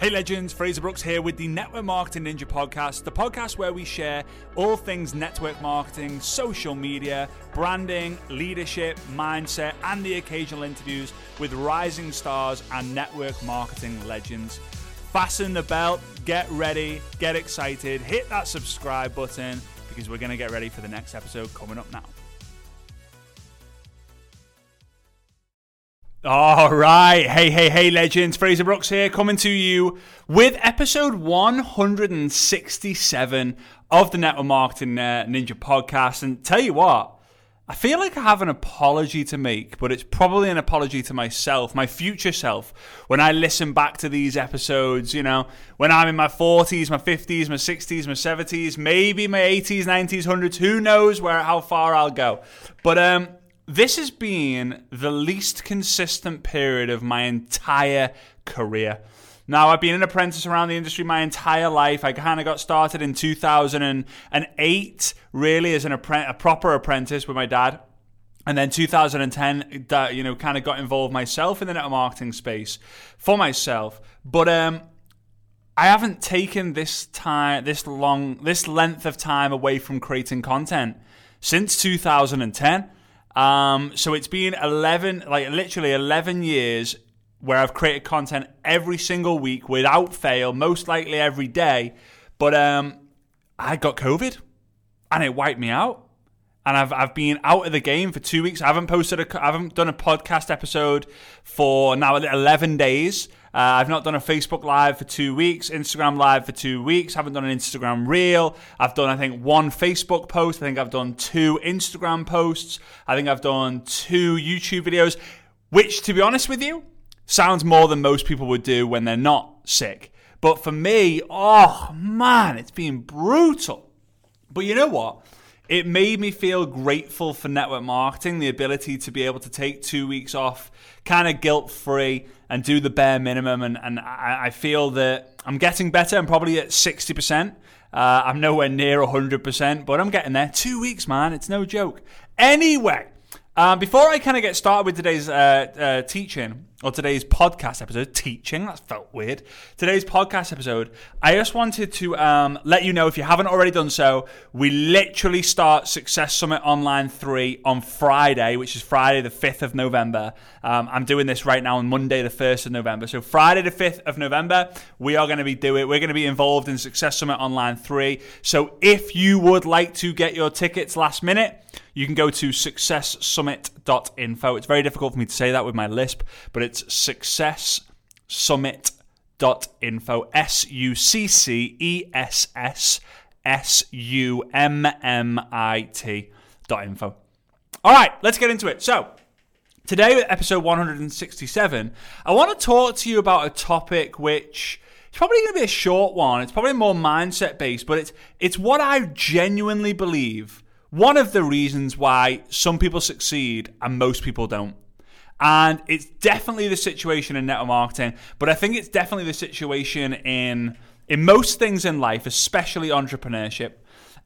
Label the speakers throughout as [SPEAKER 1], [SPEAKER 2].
[SPEAKER 1] Hey legends, Fraser Brooks here with the Network Marketing Ninja podcast, the podcast where we share all things network marketing, social media, branding, leadership, mindset, and the occasional interviews with rising stars and network marketing legends. Fasten the belt, get ready, get excited, hit that subscribe button because we're going to get ready for the next episode coming up now. All right. Hey, hey, hey, legends. Fraser Brooks here, coming to you with episode 167 of the Network Marketing uh, Ninja podcast. And tell you what, I feel like I have an apology to make, but it's probably an apology to myself, my future self, when I listen back to these episodes, you know, when I'm in my 40s, my 50s, my 60s, my 70s, maybe my 80s, 90s, 100s, who knows where how far I'll go. But um this has been the least consistent period of my entire career. Now, I've been an apprentice around the industry my entire life. I kind of got started in 2008, really, as an a proper apprentice with my dad. And then 2010, you know, kind of got involved myself in the network marketing space for myself. But um, I haven't taken this time, this long, this length of time away from creating content since 2010. Um, so it's been 11, like literally 11 years where I've created content every single week without fail, most likely every day. But um, I got COVID and it wiped me out. And I've, I've been out of the game for two weeks. I haven't posted a, I haven't done a podcast episode for now 11 days. Uh, I've not done a Facebook Live for two weeks, Instagram Live for two weeks. Haven't done an Instagram Reel. I've done, I think, one Facebook post. I think I've done two Instagram posts. I think I've done two YouTube videos, which, to be honest with you, sounds more than most people would do when they're not sick. But for me, oh man, it's been brutal. But you know what? It made me feel grateful for network marketing, the ability to be able to take two weeks off, kind of guilt free, and do the bare minimum. And, and I, I feel that I'm getting better. I'm probably at 60%. Uh, I'm nowhere near 100%, but I'm getting there. Two weeks, man. It's no joke. Anyway, um, before I kind of get started with today's uh, uh, teaching, or today's podcast episode, teaching, that felt weird. Today's podcast episode, I just wanted to um, let you know if you haven't already done so, we literally start Success Summit Online 3 on Friday, which is Friday the 5th of November. Um, I'm doing this right now on Monday the 1st of November. So, Friday the 5th of November, we are going to be doing, we're going to be involved in Success Summit Online 3. So, if you would like to get your tickets last minute, you can go to successsummit.info. It's very difficult for me to say that with my lisp, but it's successsummit.info. S U C C E S S S U M M I T dot info. All right, let's get into it. So, today, with episode 167, I want to talk to you about a topic which it's probably going to be a short one. It's probably more mindset based, but it's it's what I genuinely believe one of the reasons why some people succeed and most people don't. And it's definitely the situation in network marketing, but I think it's definitely the situation in in most things in life, especially entrepreneurship.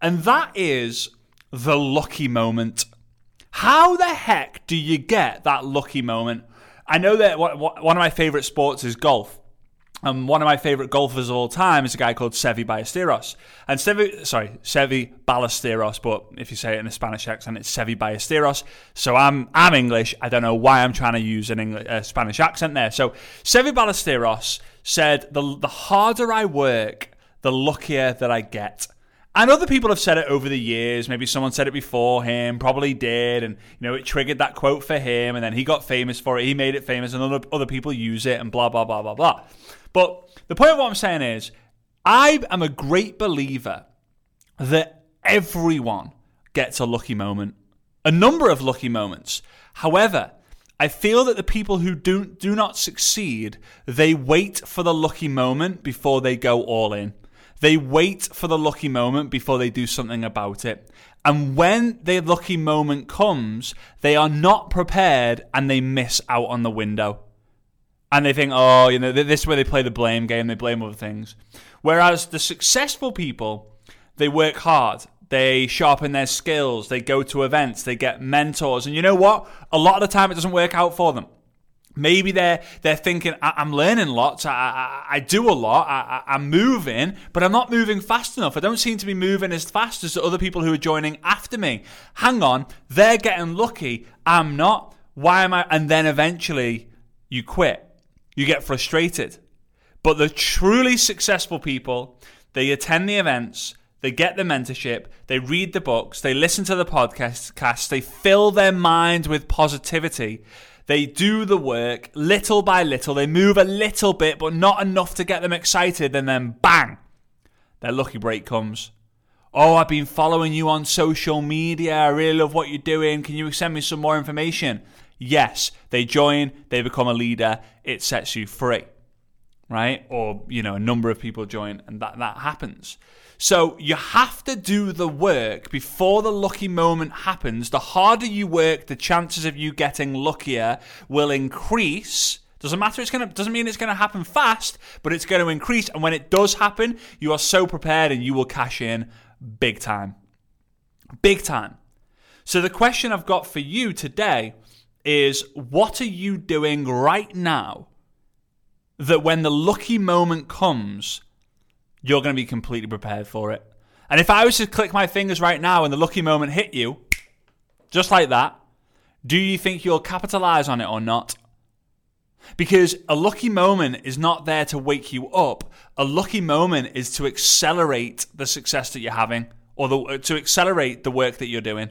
[SPEAKER 1] And that is the lucky moment. How the heck do you get that lucky moment? I know that one of my favorite sports is golf. Um, one of my favorite golfers of all time is a guy called Seve Ballesteros. And Seve, sorry, Seve Ballesteros, but if you say it in a Spanish accent, it's Seve Ballesteros. So I'm I'm English. I don't know why I'm trying to use an English, Spanish accent there. So Seve Ballesteros said, the, the harder I work, the luckier that I get. And other people have said it over the years. Maybe someone said it before him, probably did, and you know it triggered that quote for him, and then he got famous for it. He made it famous, and other other people use it, and blah blah blah blah blah. But the point of what I'm saying is, I am a great believer that everyone gets a lucky moment, a number of lucky moments. However, I feel that the people who do, do not succeed, they wait for the lucky moment before they go all in. They wait for the lucky moment before they do something about it. And when the lucky moment comes, they are not prepared and they miss out on the window and they think, oh, you know, this is where they play the blame game. They blame other things. Whereas the successful people, they work hard. They sharpen their skills. They go to events. They get mentors. And you know what? A lot of the time, it doesn't work out for them. Maybe they're they're thinking I, am learning lots. I, I, I do a lot. I, am moving, but I'm not moving fast enough. I don't seem to be moving as fast as the other people who are joining after me. Hang on, they're getting lucky. I'm not. Why am I? And then eventually you quit. You get frustrated. But the truly successful people, they attend the events, they get the mentorship, they read the books, they listen to the podcasts, they fill their mind with positivity they do the work little by little. They move a little bit, but not enough to get them excited. And then bang, their lucky break comes. Oh, I've been following you on social media. I really love what you're doing. Can you send me some more information? Yes, they join, they become a leader. It sets you free, right? Or, you know, a number of people join and that, that happens. So you have to do the work before the lucky moment happens. The harder you work, the chances of you getting luckier will increase. Doesn't matter. It's gonna doesn't mean it's gonna happen fast, but it's to increase. And when it does happen, you are so prepared and you will cash in big time, big time. So the question I've got for you today is: What are you doing right now that when the lucky moment comes, you're going to be completely prepared for it. And if I was to click my fingers right now and the lucky moment hit you, just like that, do you think you'll capitalize on it or not? Because a lucky moment is not there to wake you up. A lucky moment is to accelerate the success that you're having or the, to accelerate the work that you're doing.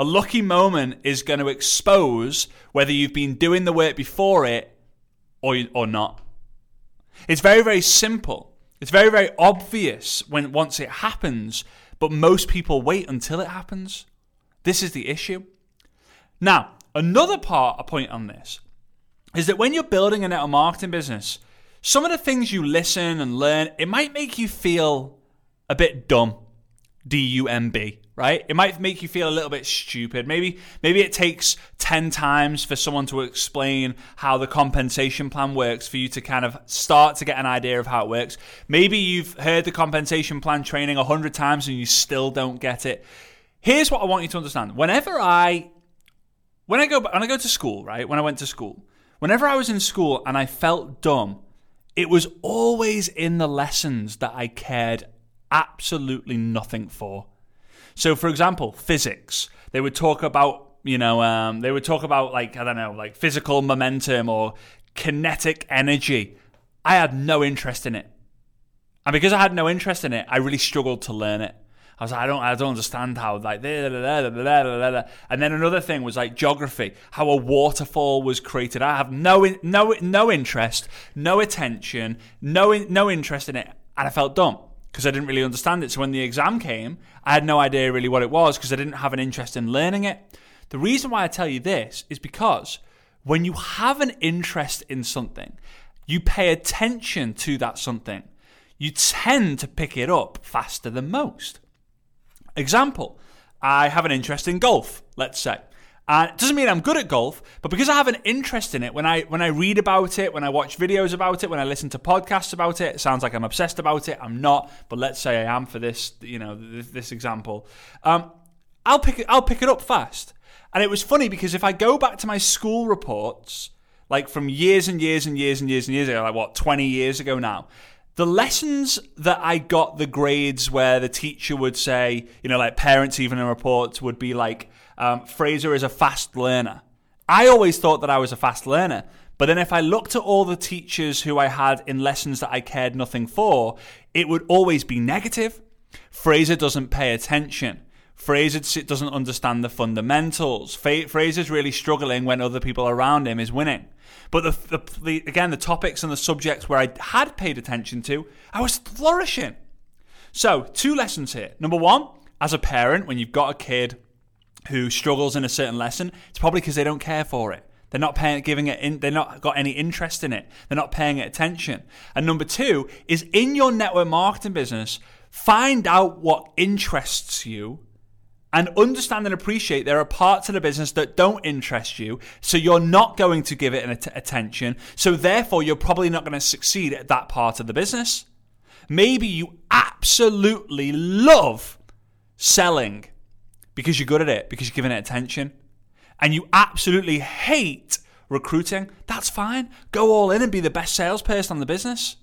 [SPEAKER 1] A lucky moment is going to expose whether you've been doing the work before it or, or not. It's very, very simple. It's very, very obvious when once it happens, but most people wait until it happens. This is the issue. Now, another part, a point on this, is that when you're building a network marketing business, some of the things you listen and learn, it might make you feel a bit dumb. D U M B right? It might make you feel a little bit stupid. Maybe maybe it takes 10 times for someone to explain how the compensation plan works for you to kind of start to get an idea of how it works. Maybe you've heard the compensation plan training 100 times and you still don't get it. Here's what I want you to understand. Whenever I when I go when I go to school, right? When I went to school, whenever I was in school and I felt dumb, it was always in the lessons that I cared absolutely nothing for. So, for example, physics. They would talk about, you know, um, they would talk about like I don't know, like physical momentum or kinetic energy. I had no interest in it, and because I had no interest in it, I really struggled to learn it. I was like, I don't, I don't understand how like, and then another thing was like geography, how a waterfall was created. I have no, no, no interest, no attention, no, no interest in it, and I felt dumb because I didn't really understand it. So when the exam came, I had no idea really what it was because I didn't have an interest in learning it. The reason why I tell you this is because when you have an interest in something, you pay attention to that something, you tend to pick it up faster than most. Example, I have an interest in golf, let's say. And it doesn't mean I'm good at golf, but because I have an interest in it, when I when I read about it, when I watch videos about it, when I listen to podcasts about it, it sounds like I'm obsessed about it. I'm not, but let's say I am for this, you know, this, this example. Um, I'll pick it. I'll pick it up fast. And it was funny because if I go back to my school reports, like from years and years and years and years and years ago, like what, 20 years ago now, the lessons that I got the grades where the teacher would say, you know, like parents even in reports would be like, um, Fraser is a fast learner. I always thought that I was a fast learner. But then if I looked at all the teachers who I had in lessons that I cared nothing for, it would always be negative. Fraser doesn't pay attention. Fraser doesn't understand the fundamentals. Fraser's really struggling when other people around him is winning. But the, the, the, again, the topics and the subjects where I had paid attention to, I was flourishing. So, two lessons here. Number one, as a parent, when you've got a kid who struggles in a certain lesson, it's probably because they don't care for it. They're not paying, giving it. In, they're not got any interest in it. They're not paying it attention. And number two is in your network marketing business, find out what interests you, and understand and appreciate there are parts of the business that don't interest you. So you're not going to give it an att- attention. So therefore, you're probably not going to succeed at that part of the business. Maybe you absolutely love selling because you're good at it, because you're giving it attention. And you absolutely hate recruiting, that's fine. Go all in and be the best salesperson on the business.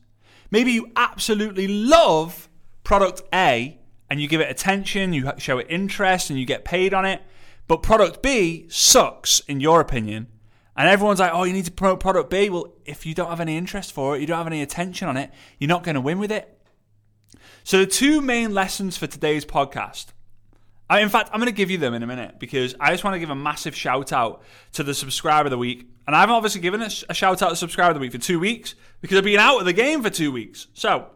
[SPEAKER 1] Maybe you absolutely love product A and you give it attention, you show it interest, and you get paid on it. But product B sucks, in your opinion. And everyone's like, oh, you need to promote product B. Well, if you don't have any interest for it, you don't have any attention on it, you're not going to win with it. So, the two main lessons for today's podcast. In fact, I'm going to give you them in a minute because I just want to give a massive shout out to the subscriber of the week. And I've obviously given a, a shout out to subscriber of the week for two weeks because I've been out of the game for two weeks. So,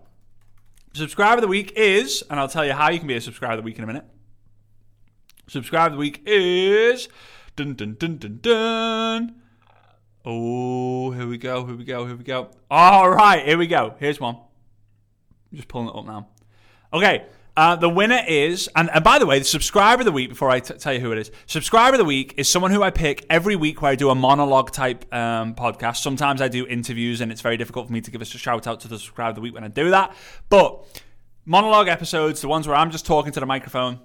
[SPEAKER 1] subscriber of the week is, and I'll tell you how you can be a subscriber of the week in a minute. Subscriber of the week is. Dun, dun, dun, dun, dun. Oh, here we go, here we go, here we go. All right, here we go. Here's one. I'm just pulling it up now. Okay, uh, the winner is, and, and, by the way, the subscriber of the week, before I t- tell you who it is, subscriber of the week is someone who I pick every week where I do a monologue type um, podcast. Sometimes I do interviews, and it's very difficult for me to give a shout out to the subscriber of the week when I do that. But monologue episodes, the ones where I'm just talking to the microphone,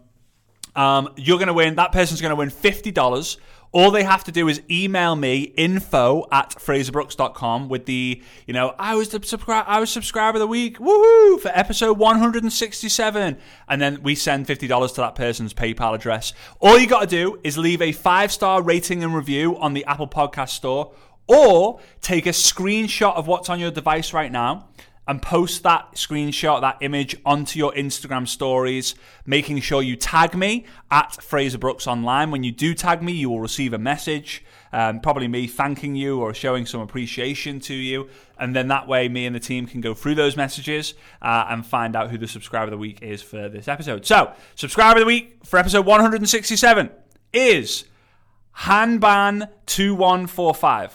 [SPEAKER 1] um, you're going to win, that person's going to win $50 all they have to do is email me info at fraserbrooks.com with the, you know, I was the subscribe I was subscriber of the week, woohoo, for episode 167. And then we send $50 to that person's PayPal address. All you got to do is leave a five star rating and review on the Apple Podcast Store or take a screenshot of what's on your device right now and post that screenshot, that image onto your Instagram stories, making sure you tag me at Fraser Brooks Online. When you do tag me, you will receive a message, um, probably me thanking you or showing some appreciation to you. And then that way, me and the team can go through those messages uh, and find out who the subscriber of the week is for this episode. So, subscriber of the week for episode 167 is Hanban2145.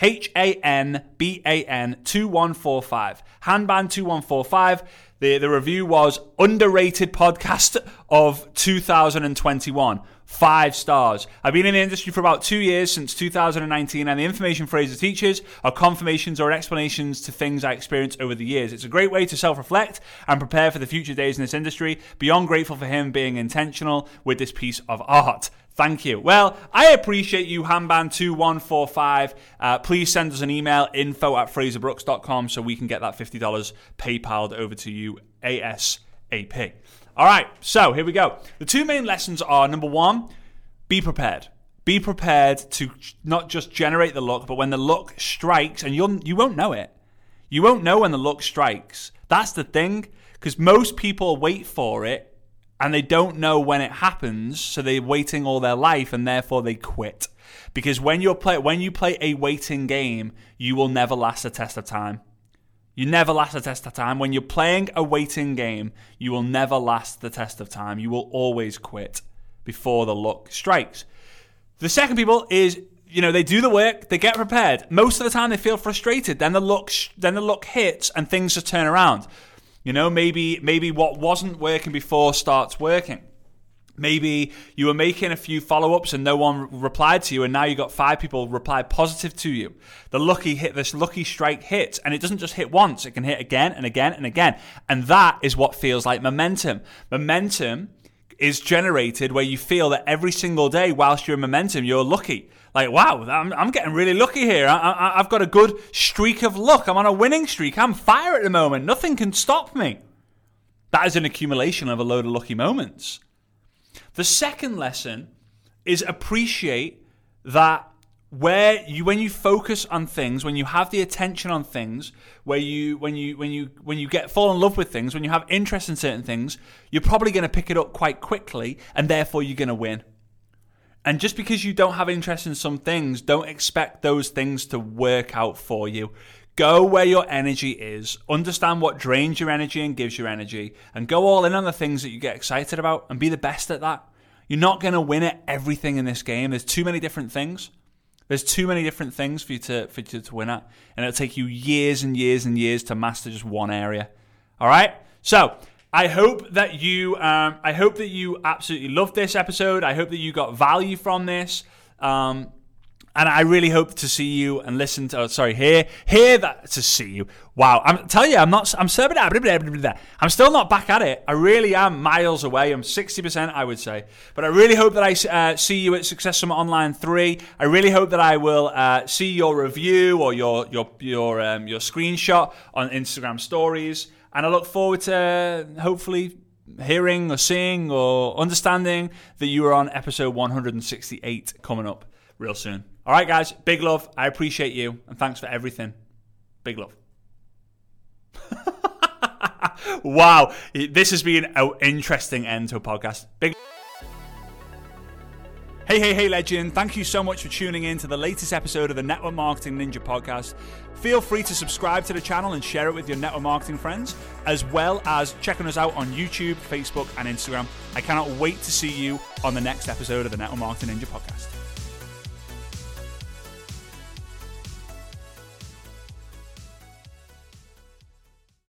[SPEAKER 1] H A N B A N 2145. Hanban 2145. The, the review was underrated podcast of 2021. Five stars. I've been in the industry for about two years, since 2019, and the information Fraser teaches are confirmations or explanations to things I experienced over the years. It's a great way to self reflect and prepare for the future days in this industry. Beyond grateful for him being intentional with this piece of art. Thank you. Well, I appreciate you, Hanban2145. Uh, please send us an email, info at fraserbrooks.com, so we can get that $50 PayPal'd over to you ASAP. All right, so here we go. The two main lessons are number one, be prepared. Be prepared to not just generate the luck, but when the luck strikes, and you'll, you won't know it. You won't know when the luck strikes. That's the thing, because most people wait for it and they don't know when it happens, so they're waiting all their life and therefore they quit. Because when you play when you play a waiting game, you will never last a test of time. You never last a test of time. When you're playing a waiting game, you will never last the test of time. You will always quit before the luck strikes. The second people is you know they do the work, they get prepared. Most of the time they feel frustrated. Then the luck then the luck hits and things just turn around. You know, maybe maybe what wasn't working before starts working. Maybe you were making a few follow ups and no one replied to you, and now you got five people reply positive to you. The lucky hit, this lucky strike hits, and it doesn't just hit once, it can hit again and again and again. And that is what feels like momentum. Momentum is generated where you feel that every single day, whilst you're in momentum, you're lucky like, wow, I'm, I'm getting really lucky here. I, have got a good streak of luck. I'm on a winning streak. I'm fire at the moment. Nothing can stop me. That is an accumulation of a load of lucky moments. The second lesson is appreciate that where you when you focus on things when you have the attention on things where you when you when you when you get fall in love with things when you have interest in certain things you're probably going to pick it up quite quickly and therefore you're going to win and just because you don't have interest in some things, don't expect those things to work out for you. Go where your energy is, understand what drains your energy and gives you energy, and go all in on the things that you get excited about and be the best at that. You're not going to win at everything in this game. There's too many different things. There's too many different things for you to for you to win at, and it'll take you years and years and years to master just one area. All right. So I hope that you, um, I hope that you absolutely loved this episode. I hope that you got value from this. Um, and I really hope to see you and listen to. Oh, sorry, hear hear that to see you. Wow, I'm tell you, I'm not. I'm so I'm still not back at it. I really am miles away. I'm 60%, I would say. But I really hope that I uh, see you at Success Summit Online three. I really hope that I will uh, see your review or your your your um, your screenshot on Instagram stories. And I look forward to hopefully hearing or seeing or understanding that you are on episode 168 coming up real soon. All right, guys, big love. I appreciate you and thanks for everything. Big love. wow, this has been an interesting end to a podcast. Big. Hey, hey, hey, legend. Thank you so much for tuning in to the latest episode of the Network Marketing Ninja podcast. Feel free to subscribe to the channel and share it with your network marketing friends, as well as checking us out on YouTube, Facebook, and Instagram. I cannot wait to see you on the next episode of the Network Marketing Ninja podcast.